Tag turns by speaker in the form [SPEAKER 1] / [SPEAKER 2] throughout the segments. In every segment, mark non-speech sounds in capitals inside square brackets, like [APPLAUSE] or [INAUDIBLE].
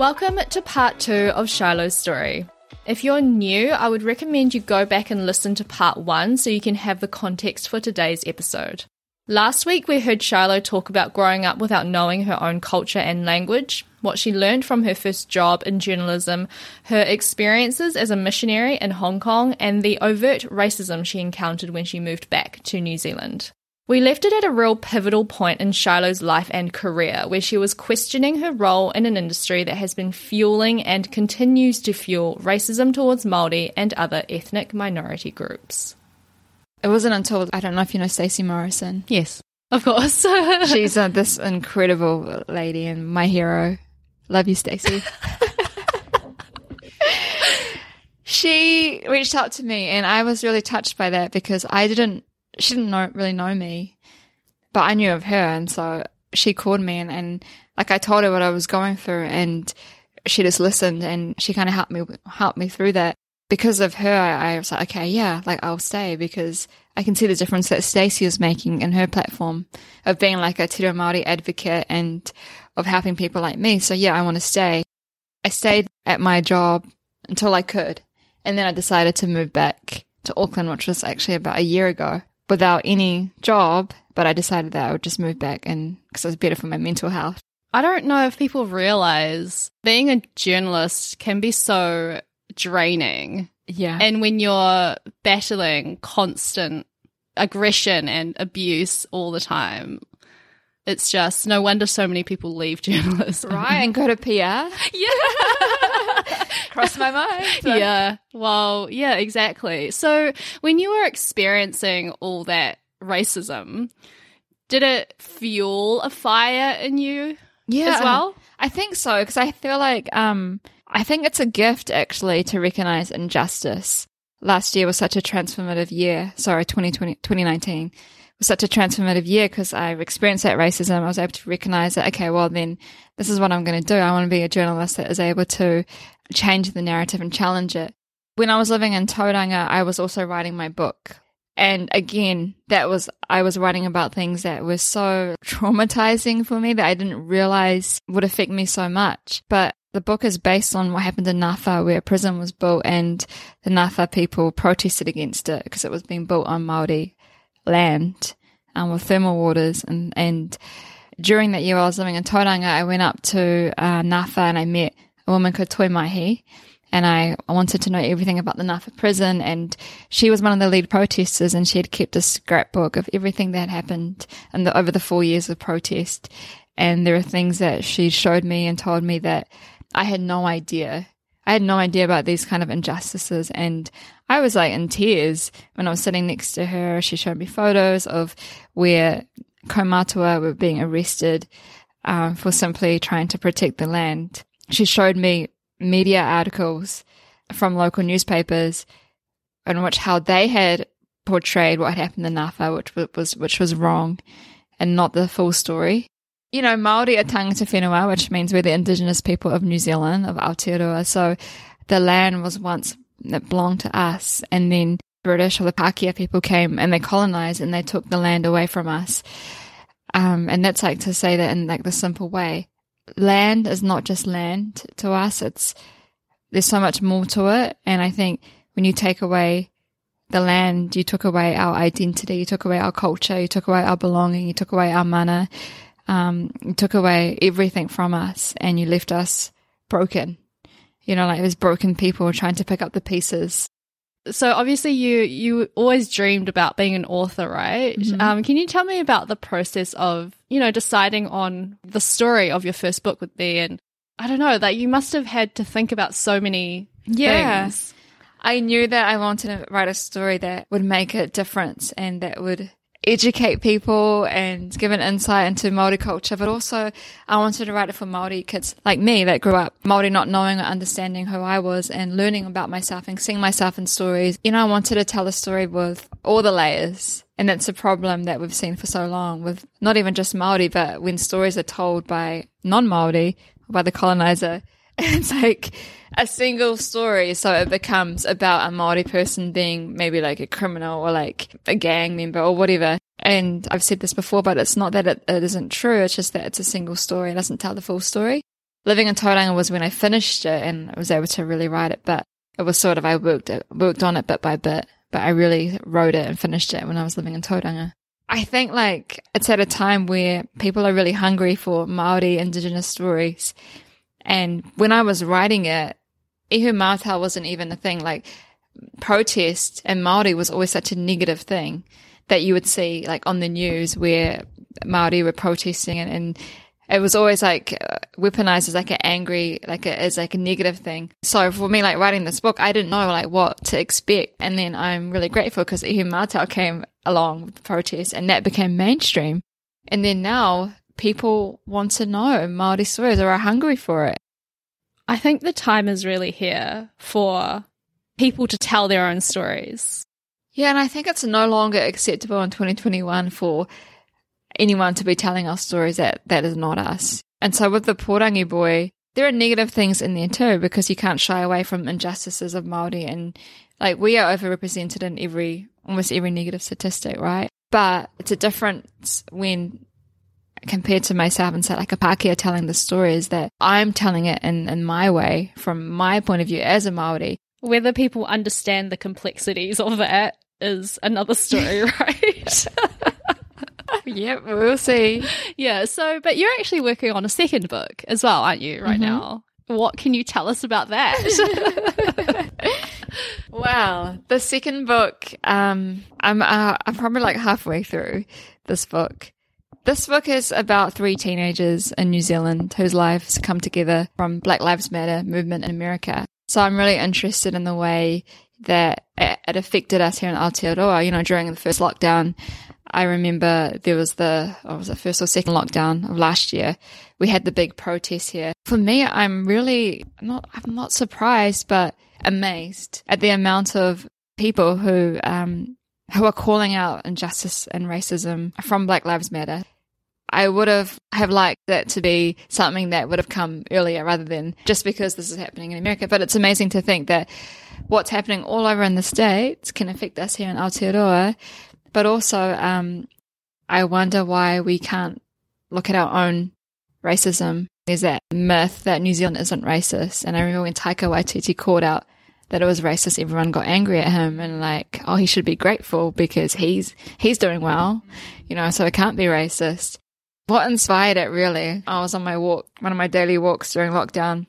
[SPEAKER 1] Welcome to part two of Shilo's story. If you're new, I would recommend you go back and listen to part one so you can have the context for today's episode. Last week, we heard Shilo talk about growing up without knowing her own culture and language, what she learned from her first job in journalism, her experiences as a missionary in Hong Kong, and the overt racism she encountered when she moved back to New Zealand. We left it at a real pivotal point in Shilo's life and career, where she was questioning her role in an industry that has been fueling and continues to fuel racism towards Māori and other ethnic minority groups.
[SPEAKER 2] It wasn't until I don't know if you know Stacey Morrison.
[SPEAKER 1] Yes, of course. [LAUGHS]
[SPEAKER 2] She's uh, this incredible lady and my hero. Love you, Stacey. [LAUGHS] she reached out to me, and I was really touched by that because I didn't. She didn't know, really know me, but I knew of her, and so she called me, and, and like I told her what I was going through, and she just listened, and she kind of helped me helped me through that because of her, I was like, okay, yeah, like I'll stay because I can see the difference that Stacey is making in her platform of being like a Te Reo Māori advocate and of helping people like me. So yeah, I want to stay. I stayed at my job until I could. And then I decided to move back to Auckland, which was actually about a year ago without any job. But I decided that I would just move back and because it was better for my mental health.
[SPEAKER 1] I don't know if people realize being a journalist can be so draining.
[SPEAKER 2] Yeah.
[SPEAKER 1] And when you're battling constant aggression and abuse all the time, it's just no wonder so many people leave [LAUGHS] journalism.
[SPEAKER 2] Right. And go to PR. [LAUGHS]
[SPEAKER 1] Yeah. [LAUGHS]
[SPEAKER 2] Cross my mind.
[SPEAKER 1] Yeah. Well, yeah, exactly. So when you were experiencing all that racism, did it fuel a fire in you
[SPEAKER 2] Yeah.
[SPEAKER 1] as well?
[SPEAKER 2] I think so because I feel like um I think it's a gift actually to recognize injustice. Last year was such a transformative year. Sorry, 2020, 2019 was such a transformative year because I've experienced that racism. I was able to recognize that, okay, well then this is what I'm going to do. I want to be a journalist that is able to change the narrative and challenge it. When I was living in Tauranga, I was also writing my book. And again, that was, I was writing about things that were so [LAUGHS] traumatizing for me that I didn't realize would affect me so much. But the book is based on what happened in Ngāwhā, where a prison was built and the Ngāwhā people protested against it because it was being built on Maori land um, with thermal waters. And, and during that year I was living in Tauranga, I went up to uh, Ngāwhā and I met a woman called Toi Mahi. And I, wanted to know everything about the Ngāwhā prison. And she was one of the lead protesters and she had kept a scrapbook of everything that happened in the, over the four years of protest. And there are things that she showed me and told me that I had no idea. I had no idea about these kind of injustices. And I was like in tears when I was sitting next to her. She showed me photos of where Kaumatua were being arrested um, for simply trying to protect the land. She showed me media articles from local newspapers in which how they had portrayed what happened in Ngāwhā, which was which was wrong, and not the full story. You know, Maori are tangata whenua, which means we're the indigenous people of New Zealand, of Aotearoa. So the land was once that belonged to us, and then British or the Pakeha people came and they colonized and they took the land away from us. Um, and that's like to say that in like the simple way. Land is not just land to us. It's, there's so much more to it. And I think when you take away the land, you took away our identity, you took away our culture, you took away our belonging, you took away our mana, um, you took away everything from us and you left us broken. You know, like it was broken people trying to pick up the pieces.
[SPEAKER 1] So obviously you you always dreamed about being an author, right?
[SPEAKER 2] Mhm.
[SPEAKER 1] Um, can you tell me about the process of you know deciding on the story of your first book would be? And I don't know, that you must have had to think about so many
[SPEAKER 2] Yeah.
[SPEAKER 1] things.
[SPEAKER 2] I knew that I wanted to write a story that would make a difference and that would educate people and give an insight into Māori culture, but also I wanted to write it for Māori kids like me that grew up Māori not knowing or understanding who I was and learning about myself and seeing myself in stories. You know, I wanted to tell a story with all the layers. And that's a problem that we've seen for so long with not even just Māori, but when stories are told by non-Māori, by the colonizer, [LAUGHS] it's like a single story. So it becomes about a Maori person being maybe like a criminal or like a gang member or whatever. And I've said this before, but it's not that it, it isn't true. It's just that it's a single story. It doesn't tell the full story. Living in Tauranga was when I finished it and I was able to really write it, but it was sort of I worked it, worked on it bit by bit, but I really wrote it and finished it when I was living in Tauranga. I think like it's at a time where people are really hungry for Maori indigenous stories. And when I was writing it, Ihumātao wasn't even a thing. Like protest and Maori was always such a negative thing that you would see like on the news where Maori were protesting and, and it was always like uh, weaponized as like an angry, like a, as like a negative thing. So for me, like writing this book, I didn't know like what to expect. And then I'm really grateful because Ihu came along with the protest and that became mainstream. And then now people want to know Maori stories or are hungry for it.
[SPEAKER 1] I think the time is really here for people to tell their own stories.
[SPEAKER 2] Yeah, and I think it's no longer acceptable in 2021 for anyone to be telling us stories that that is not us. And so with the Pōrangi boy, there are negative things in there too because you can't shy away from injustices of Maori and like we are overrepresented in every almost every negative statistic, right? But it's a difference when compared to myself and say like a Pākehā telling the story is that I'm telling it in, in my way from my point of view as a Maori.
[SPEAKER 1] Whether people understand the complexities of that is another story, [LAUGHS] right?
[SPEAKER 2] yep, we'll see.
[SPEAKER 1] Yeah, so, but you're actually working on a second book as well, aren't you, right mm-hmm. now? What can you tell us about that? [LAUGHS] [LAUGHS]
[SPEAKER 2] wow, the second book, um, I'm, uh, I'm probably like halfway through this book. This book is about three teenagers in New Zealand whose lives come together from Black Lives Matter movement in America. So I'm really interested in the way that it affected us here in Aotearoa. You know, during the first lockdown, I remember there was the, was it first or second lockdown of last year. We had the big protest here. For me, I'm really not, I'm not surprised, but amazed at the amount of people who, um, who are calling out injustice and racism from Black Lives Matter. I would have have liked that to be something that would have come earlier rather than just because this is happening in America. But it's amazing to think that what's happening all over in the States can affect us here in Aotearoa but also, um, I wonder why we can't look at our own racism. There's that myth that New Zealand isn't racist. And I remember when Taika Waititi called out that it was racist, everyone got angry at him and like, oh, he should be grateful because he's, he's doing well, you know, so it can't be racist. What inspired it really? I was on my walk, one of my daily walks during lockdown.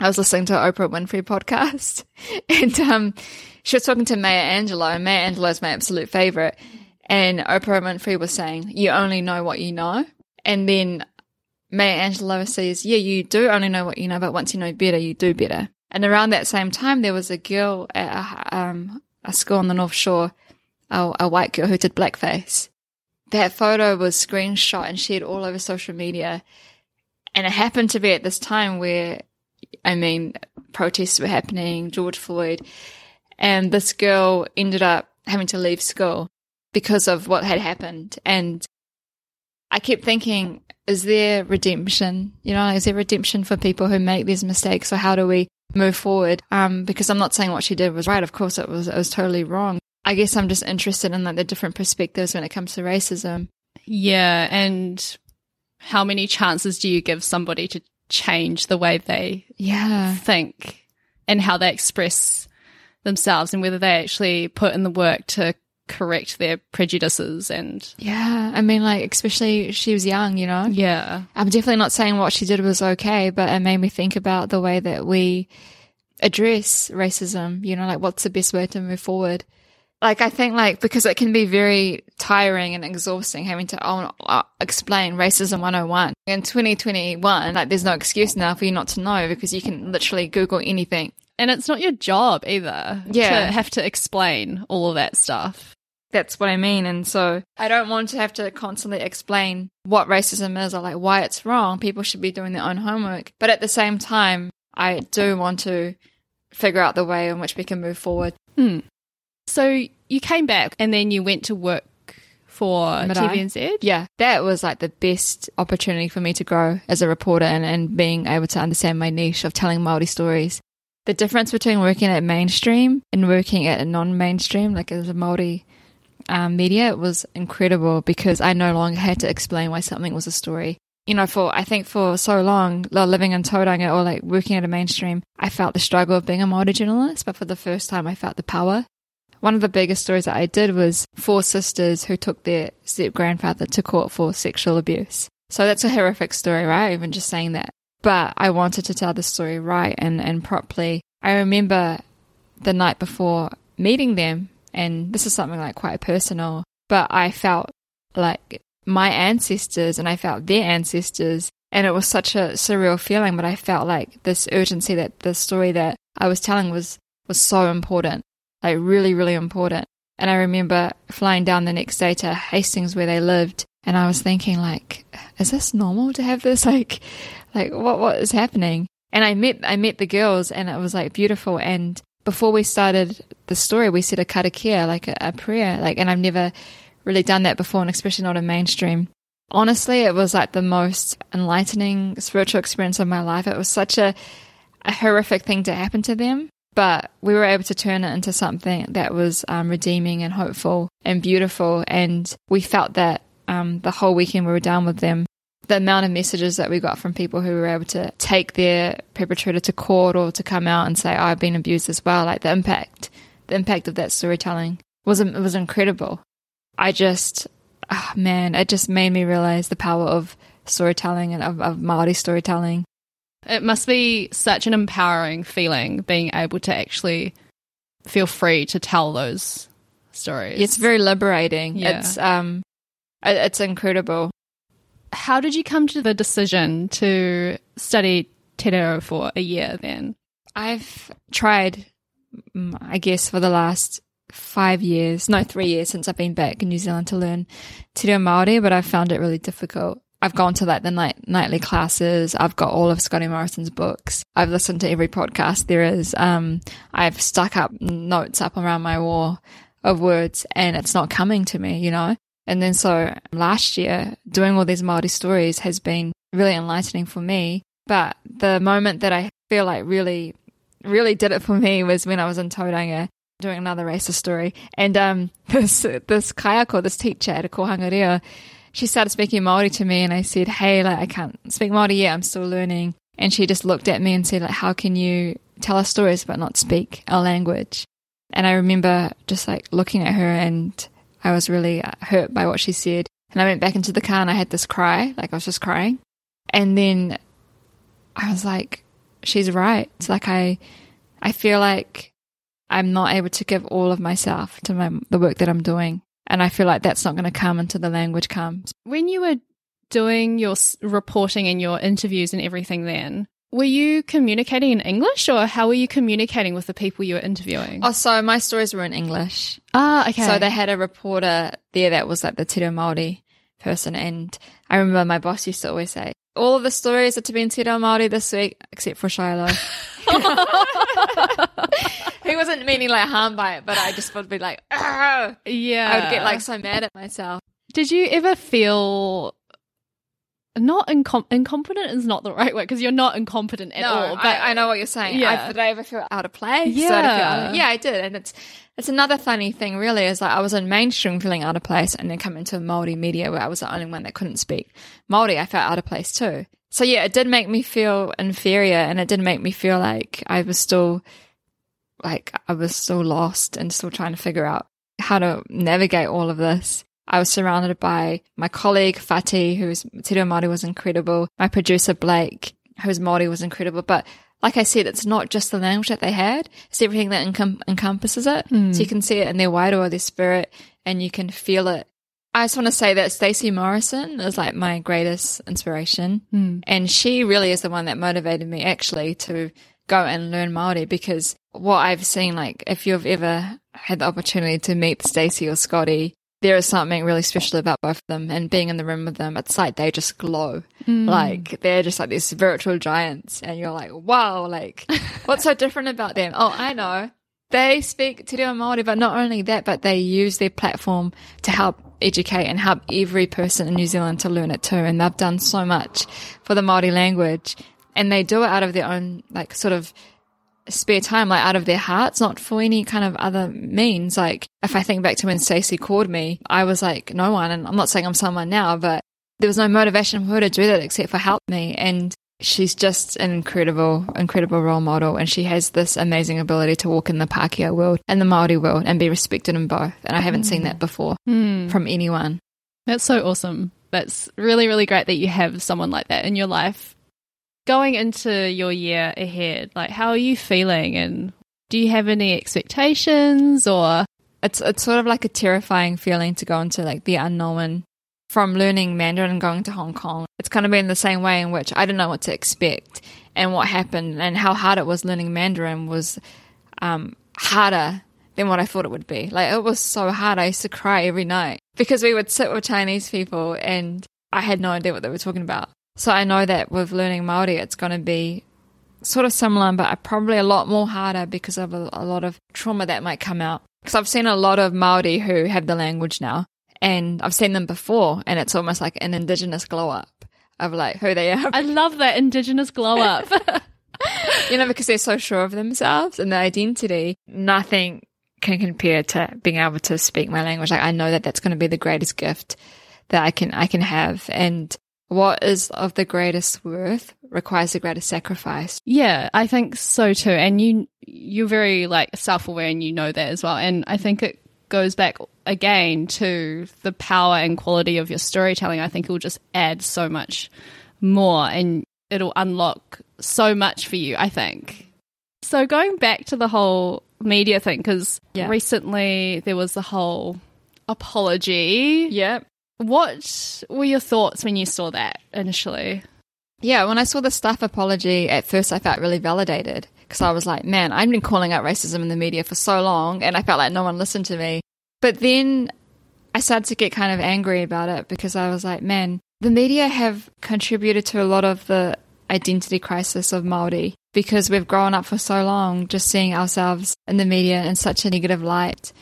[SPEAKER 2] I was listening to Oprah Winfrey podcast [LAUGHS] and, um, she was talking to Maya Angelou. and Maya Angelou is my absolute favorite. And Oprah Winfrey was saying, you only know what you know. And then Maya Angelou says, yeah, you do only know what you know, but once you know better, you do better. And around that same time, there was a girl at a, um, a school on the North Shore, a, a white girl who did blackface. That photo was screenshot and shared all over social media. And it happened to be at this time where, I mean, protests were happening, George Floyd, and this girl ended up having to leave school because of what had happened. And I kept thinking, is there redemption? You know, is there redemption for people who make these mistakes? Or how do we move forward? Um, because I'm not saying what she did was right. Of course, it was, it was totally wrong. I guess I'm just interested in like the different perspectives when it comes to racism.
[SPEAKER 1] Yeah. And how many chances do you give somebody to change the way they
[SPEAKER 2] yeah
[SPEAKER 1] think and how they express themselves and whether they actually put in the work to correct their prejudices and
[SPEAKER 2] yeah i mean like especially she was young you know
[SPEAKER 1] yeah
[SPEAKER 2] i'm definitely not saying what she did was okay but it made me think about the way that we address racism you know like what's the best way to move forward like i think like because it can be very tiring and exhausting having to uh, explain racism 101 in 2021 like there's no excuse now for you not to know because you can literally google anything
[SPEAKER 1] and it's not your job either
[SPEAKER 2] yeah.
[SPEAKER 1] to have to explain all of that stuff
[SPEAKER 2] that's what I mean. And so I don't want to have to constantly explain what racism is or like why it's wrong. People should be doing their own homework. But at the same time, I do want to figure out the way in which we can move forward.
[SPEAKER 1] Hmm. So you came back and then you went to work for TVNZ?
[SPEAKER 2] Yeah, that was like the best opportunity for me to grow as a reporter and, and being able to understand my niche of telling Māori stories. The difference between working at mainstream and working at a non-mainstream, like as a Māori um, media was incredible because I no longer had to explain why something was a story. you know, for I think for so long, living in Tauranga or like working at a mainstream, I felt the struggle of being a Māori journalist. But for the first time, I felt the power. One of the biggest stories that I did was four sisters who took their step grandfather to court for sexual abuse. So that's a horrific story, right? Even just saying that. But I wanted to tell the story right and, and properly. I remember the night before meeting them, and this is something like quite personal, but I felt like my ancestors and I felt their ancestors. And it was such a surreal feeling, but I felt like this urgency that the story that I was telling was, was so important, like really, really important. And I remember flying down the next day to Hastings where they lived. And I was thinking like, is this normal to have this? [LAUGHS] Like, like what, what is happening? And I met, I met the girls and it was like beautiful. And before we started the story, we said a karakia, like a, a prayer, like, and I've never really done that before, and especially not in mainstream. Honestly, it was like the most enlightening spiritual experience of my life. It was such a, a horrific thing to happen to them, but we were able to turn it into something that was um, redeeming and hopeful and beautiful. And we felt that um, the whole weekend we were down with them. The amount of messages that we got from people who were able to take their perpetrator to court or to come out and say, oh, "I've been abused as well," like the impact, the impact of that storytelling was it was incredible. I just, oh man, it just made me realize the power of storytelling and of, of Maori storytelling.
[SPEAKER 1] It must be such an empowering feeling being able to actually feel free to tell those stories.
[SPEAKER 2] It's very liberating. Yeah. It's um, it's incredible.
[SPEAKER 1] How did you come to the decision to study Te Reo for a year then?
[SPEAKER 2] I've tried, mm, I guess, for the last five years, no, three years since I've been back in New Zealand to learn Te Reo Māori, but I found it really difficult. I've gone to like the night, nightly classes. I've got all of Scotty Morrison's books. I've listened to every podcast there is. Um, I've stuck up notes up around my wall of words and it's not coming to me, you know? And then so last year, doing all these Māori stories has been really enlightening for me. But the moment that I feel like really, really did it for me was when I was in Tauranga doing another racist story. And um, [LAUGHS] this this kaiako, this teacher at a kohanga reo, she started speaking Māori to me, and I said, "Hey, like I can't speak Māori yet. I'm still learning." And she just looked at me and said, "Like, how can you tell us stories but not speak our language?" And I remember just like looking at her, and I was really hurt by what she said. And I went back into the car, and I had this cry, like I was just crying. And then I was like, "She's right." It's like I, I feel like I'm not able to give all of myself to my, the work that I'm doing. And I feel like that's not going to come until the language comes.
[SPEAKER 1] When you were doing your reporting and your interviews and everything, then were you communicating in English or how were you communicating with the people you were interviewing?
[SPEAKER 2] Oh, so my stories were in English.
[SPEAKER 1] Ah, okay.
[SPEAKER 2] So they had a reporter there that was like the Te Reo Māori person. And I remember my boss used to always say, all of the stories are to be in Te Reo Māori this week, except for Shilo. [LAUGHS] [LAUGHS] he wasn't meaning like harm by it, but I just would be like, Argh!
[SPEAKER 1] yeah.
[SPEAKER 2] I would get like so mad at myself.
[SPEAKER 1] Did you ever feel not incom- incompetent is not the right word because you're not incompetent at
[SPEAKER 2] no,
[SPEAKER 1] all.
[SPEAKER 2] But I, I, know what you're saying. Yeah. I, did I ever feel out of place?
[SPEAKER 1] Yeah,
[SPEAKER 2] yeah, I did, and it's it's another funny thing. Really, is like I was in mainstream feeling out of place, and then come into Maori media where I was the only one that couldn't speak Maori. I felt out of place too. So yeah, it did make me feel inferior, and it did make me feel like I was still like I was still lost and still trying to figure out how to navigate all of this. I was surrounded by my colleague Fati, who's Te Reo Māori was incredible. My producer Blake, whose Māori was incredible. But like I said, it's not just the language that they had; it's everything that encom- encompasses it. Mm. So you can see it in their or their spirit, and you can feel it. I just want to say that Stacey Morrison is like my greatest inspiration,
[SPEAKER 1] mm.
[SPEAKER 2] and she really is the one that motivated me actually to go and learn Maori because what I've seen, like if you've ever had the opportunity to meet Stacey or Scotty, there is something really special about both of them and being in the room with them. It's like they just glow. Mm. Like they're just like these spiritual giants and you're like, wow, like [LAUGHS] what's so different about them? Oh, I know. They speak Te Reo Māori, but not only that, but they use their platform to help educate and help every person in New Zealand to learn it too. And they've done so much for the Māori language and they do it out of their own like sort of spare time, like out of their hearts, not for any kind of other means. Like if I think back to when Stacey called me, I was like no one, and I'm not saying I'm someone now, but there was no motivation for her to do that except for help me. And she's just an incredible, incredible role model. And she has this amazing ability to walk in the Pākehā world and the Māori world and be respected in both. And I haven't mm. seen that before mm. from anyone.
[SPEAKER 1] That's so awesome. That's really, really great that you have someone like that in your life. Going into your year ahead, like how are you feeling and do you have any expectations or
[SPEAKER 2] it's it's sort of like a terrifying feeling to go into like the unknown from learning Mandarin and going to Hong Kong. It's kind of been the same way in which I didn't know what to expect and what happened and how hard it was learning Mandarin was um, harder than what I thought it would be. Like it was so hard. I used to cry every night because we would sit with Chinese people and I had no idea what they were talking about. So I know that with learning Māori, it's going to be sort of similar, but probably a lot more harder because of a, a lot of trauma that might come out. Because I've seen a lot of Māori who have the language now and I've seen them before and it's almost like an indigenous glow up of like who they are.
[SPEAKER 1] I love that indigenous glow up. [LAUGHS] [LAUGHS]
[SPEAKER 2] you know, because they're so sure of themselves and their identity. Nothing can compare to being able to speak my language. Like I know that that's going to be the greatest gift that I can I can have, and what is of the greatest worth requires the greatest sacrifice.
[SPEAKER 1] Yeah, I think so too. And you you're very like self aware, and you know that as well. And I think it goes back again to the power and quality of your storytelling. I think it will just add so much more, and it'll unlock so much for you. I think. So going back to the whole media thing because yeah. recently there was the whole apology.
[SPEAKER 2] Yep.
[SPEAKER 1] What were your thoughts when you saw that initially?
[SPEAKER 2] Yeah, when I saw the Stuff apology, at first I felt really validated because I was like, man, I've been calling out racism in the media for so long and I felt like no one listened to me. But then I started to get kind of angry about it because I was like, man, the media have contributed to a lot of the identity crisis of Māori because we've grown up for so long just seeing ourselves in the media in such a negative light,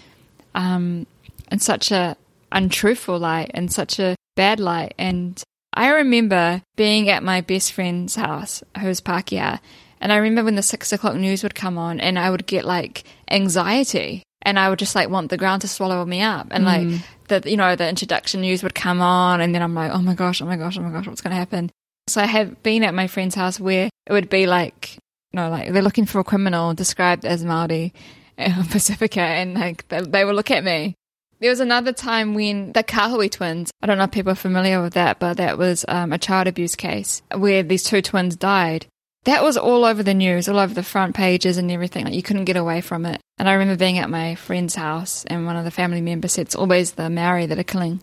[SPEAKER 2] um, in such a untruthful light, in such a bad light. And I remember being at my best friend's house, who's Pākehā, and I remember when the six o'clock news would come on and I would get like anxiety and I would just like want the ground to swallow me up. And mm. like the, you know, the introduction news would come on and then I'm like, oh my gosh, oh my gosh, oh my gosh, what's going to happen? So I have been at my friend's house where it would be like, you know, like they're looking for a criminal described as Maori in [LAUGHS] Pacifica, and like they, they would look at me. There was another time when the Kahui twins, I don't know if people are familiar with that, but that was um, a child abuse case where these two twins died. That was all over the news, all over the front pages and everything. Like you couldn't get away from it. And I remember being at my friend's house, and one of the family members said, "It's always the Maori that are killing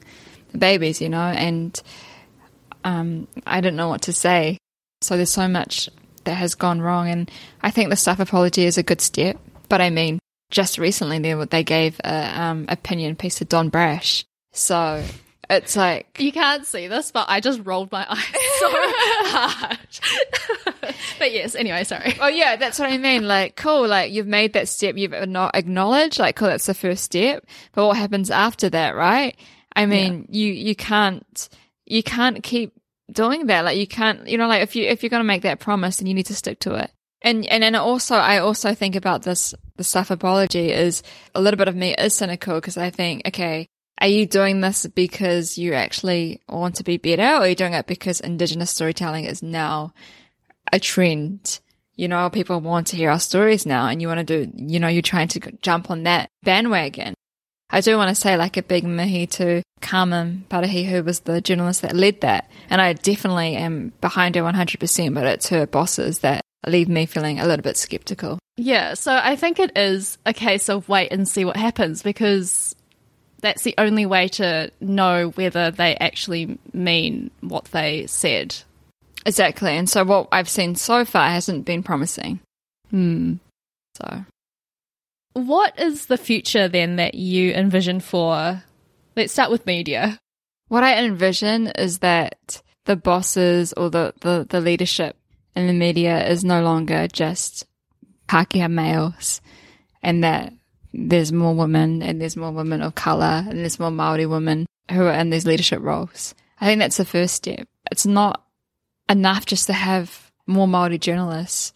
[SPEAKER 2] the babies," you know, and um, I didn't know what to say. So there's so much that has gone wrong, and I think the Stuff apology is a good step. But I mean, just recently they they gave a um, opinion piece to Don Brash, so it's like
[SPEAKER 1] you can't see this, but I just rolled my eyes [LAUGHS] so hard. [LAUGHS] but yes, anyway, sorry.
[SPEAKER 2] Oh yeah, that's what I mean. Like, cool. Like you've made that step. You've not acknowledged. Like, cool. That's the first step. But what happens after that, right? I mean, yeah. you you can't you can't keep doing that. Like you can't, you know, like if you if you're going to make that promise, then you need to stick to it. And and and also, I also think about this the stuff apology is a little bit of me is cynical because I think, okay, are you doing this because you actually want to be better, or are you doing it because Indigenous storytelling is now a trend? You know, people want to hear our stories now, and you want to do, you know, you're trying to jump on that bandwagon. I do want to say like a big mihi to Carmen Parahi, who was the journalist that led that. And I definitely am behind her 100%, but it's her bosses that leave me feeling a little bit skeptical.
[SPEAKER 1] Yeah, so I think it is a case of wait and see what happens because that's the only way to know whether they actually mean what they said.
[SPEAKER 2] Exactly. And so what I've seen so far hasn't been promising.
[SPEAKER 1] Hmm.
[SPEAKER 2] So
[SPEAKER 1] what is the future then that you envision for? Let's start with media.
[SPEAKER 2] What I envision is that the bosses or the, the, the leadership in the media is no longer just Pākehā males and that there's more women and there's more women of colour and there's more Māori women who are in these leadership roles. I think that's the first step. It's not enough just to have more Māori journalists.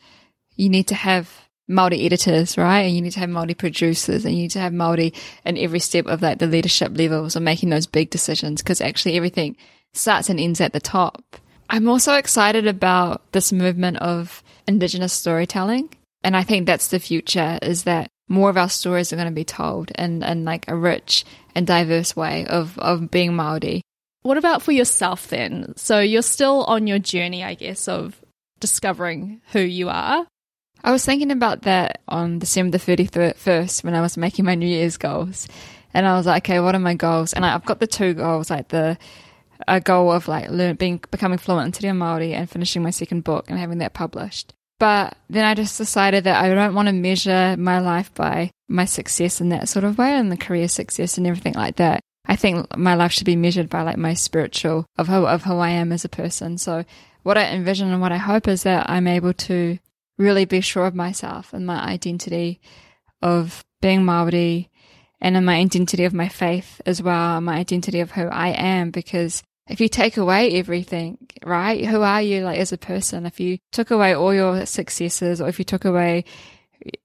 [SPEAKER 2] You need to have Māori editors, right? And you need to have Māori producers and you need to have Māori in every step of like the leadership levels of making those big decisions because actually everything starts and ends at the top. I'm also excited about this movement of Indigenous storytelling. And I think that's the future is that more of our stories are going to be told in, in like a rich and diverse way of, of being Māori.
[SPEAKER 1] What about for yourself then? So you're still on your journey, I guess, of discovering who you are.
[SPEAKER 2] I was thinking about that on December the 31st when I was making my New Year's goals. And I was like, okay, what are my goals? And I, have got the two goals, like the a goal of like learn, being becoming fluent in Te Reo Māori and finishing my second book and having that published. But then I just decided that I don't want to measure my life by my success in that sort of way and the career success and everything like that. I think my life should be measured by like my spiritual of who of who I am as a person. So what I envision and what I hope is that I'm able to really be sure of myself and my identity of being Māori and in my identity of my faith as well, my identity of who I am because if you take away everything, right? Who are you like as a person? If you took away all your successes or if you took away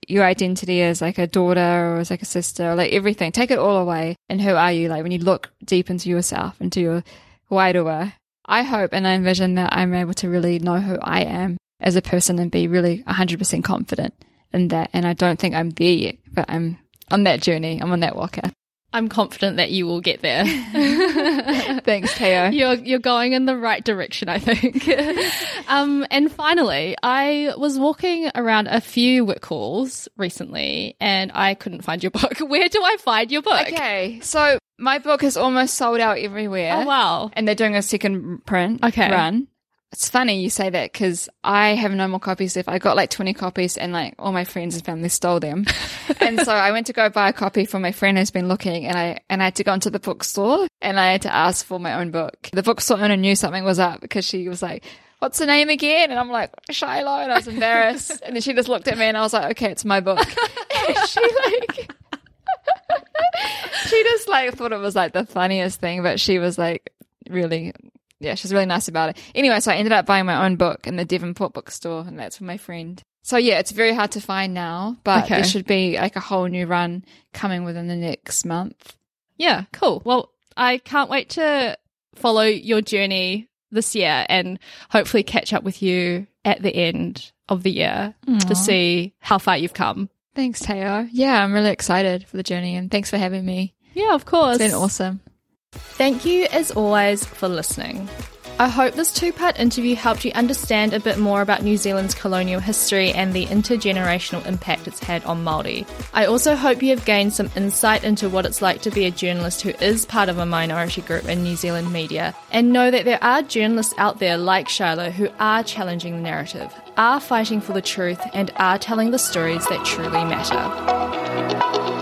[SPEAKER 2] your identity as like a daughter or as like a sister or like everything, take it all away. And who are you? Like when you look deep into yourself, into your wairua, I hope and I envision that I'm able to really know who I am as a person and be really 100% confident in that. And I don't think I'm there yet, but I'm on that journey. I'm on that waka.
[SPEAKER 1] I'm confident that you will get there. [LAUGHS]
[SPEAKER 2] Thanks, Teo.
[SPEAKER 1] You're you're going in the right direction, I think. [LAUGHS] um, and finally, I was walking around a few Whitcoulls recently, and I couldn't find your book. [LAUGHS] Where do I find your book?
[SPEAKER 2] Okay, so my book is almost sold out everywhere.
[SPEAKER 1] Oh wow!
[SPEAKER 2] And they're doing a second print
[SPEAKER 1] okay.
[SPEAKER 2] run. It's funny you say that because I have no more copies left. I got like 20 copies and like all my friends and family stole them. [LAUGHS] and so I went to go buy a copy for my friend who's been looking and I, and I had to go into the bookstore and I had to ask for my own book. The bookstore owner knew something was up because she was like, what's the name again? And I'm like, Shilo. And I was embarrassed. and then she just looked at me and I was like, okay, it's my book. [LAUGHS] she like, [LAUGHS] she just like thought it was like the funniest thing, but she was like really yeah, she's really nice about it. Anyway, so I ended up buying my own book in the Devonport bookstore, and that's for my friend. So yeah, it's very hard to find now, but okay. there should be like a whole new run coming within the next month.
[SPEAKER 1] Yeah, cool. Well, I can't wait to follow your journey this year and hopefully catch up with you at the end of the year Aww. to see how far you've come.
[SPEAKER 2] Thanks, Teo. Yeah, I'm really excited for the journey and thanks for having me.
[SPEAKER 1] Yeah, of course.
[SPEAKER 2] It's been awesome.
[SPEAKER 1] Thank you, as always, for listening. I hope this two part interview helped you understand a bit more about New Zealand's colonial history and the intergenerational impact it's had on Māori. I also hope you have gained some insight into what it's like to be a journalist who is part of a minority group in New Zealand media, and know that there are journalists out there like Shilo who are challenging the narrative, are fighting for the truth, and are telling the stories that truly matter.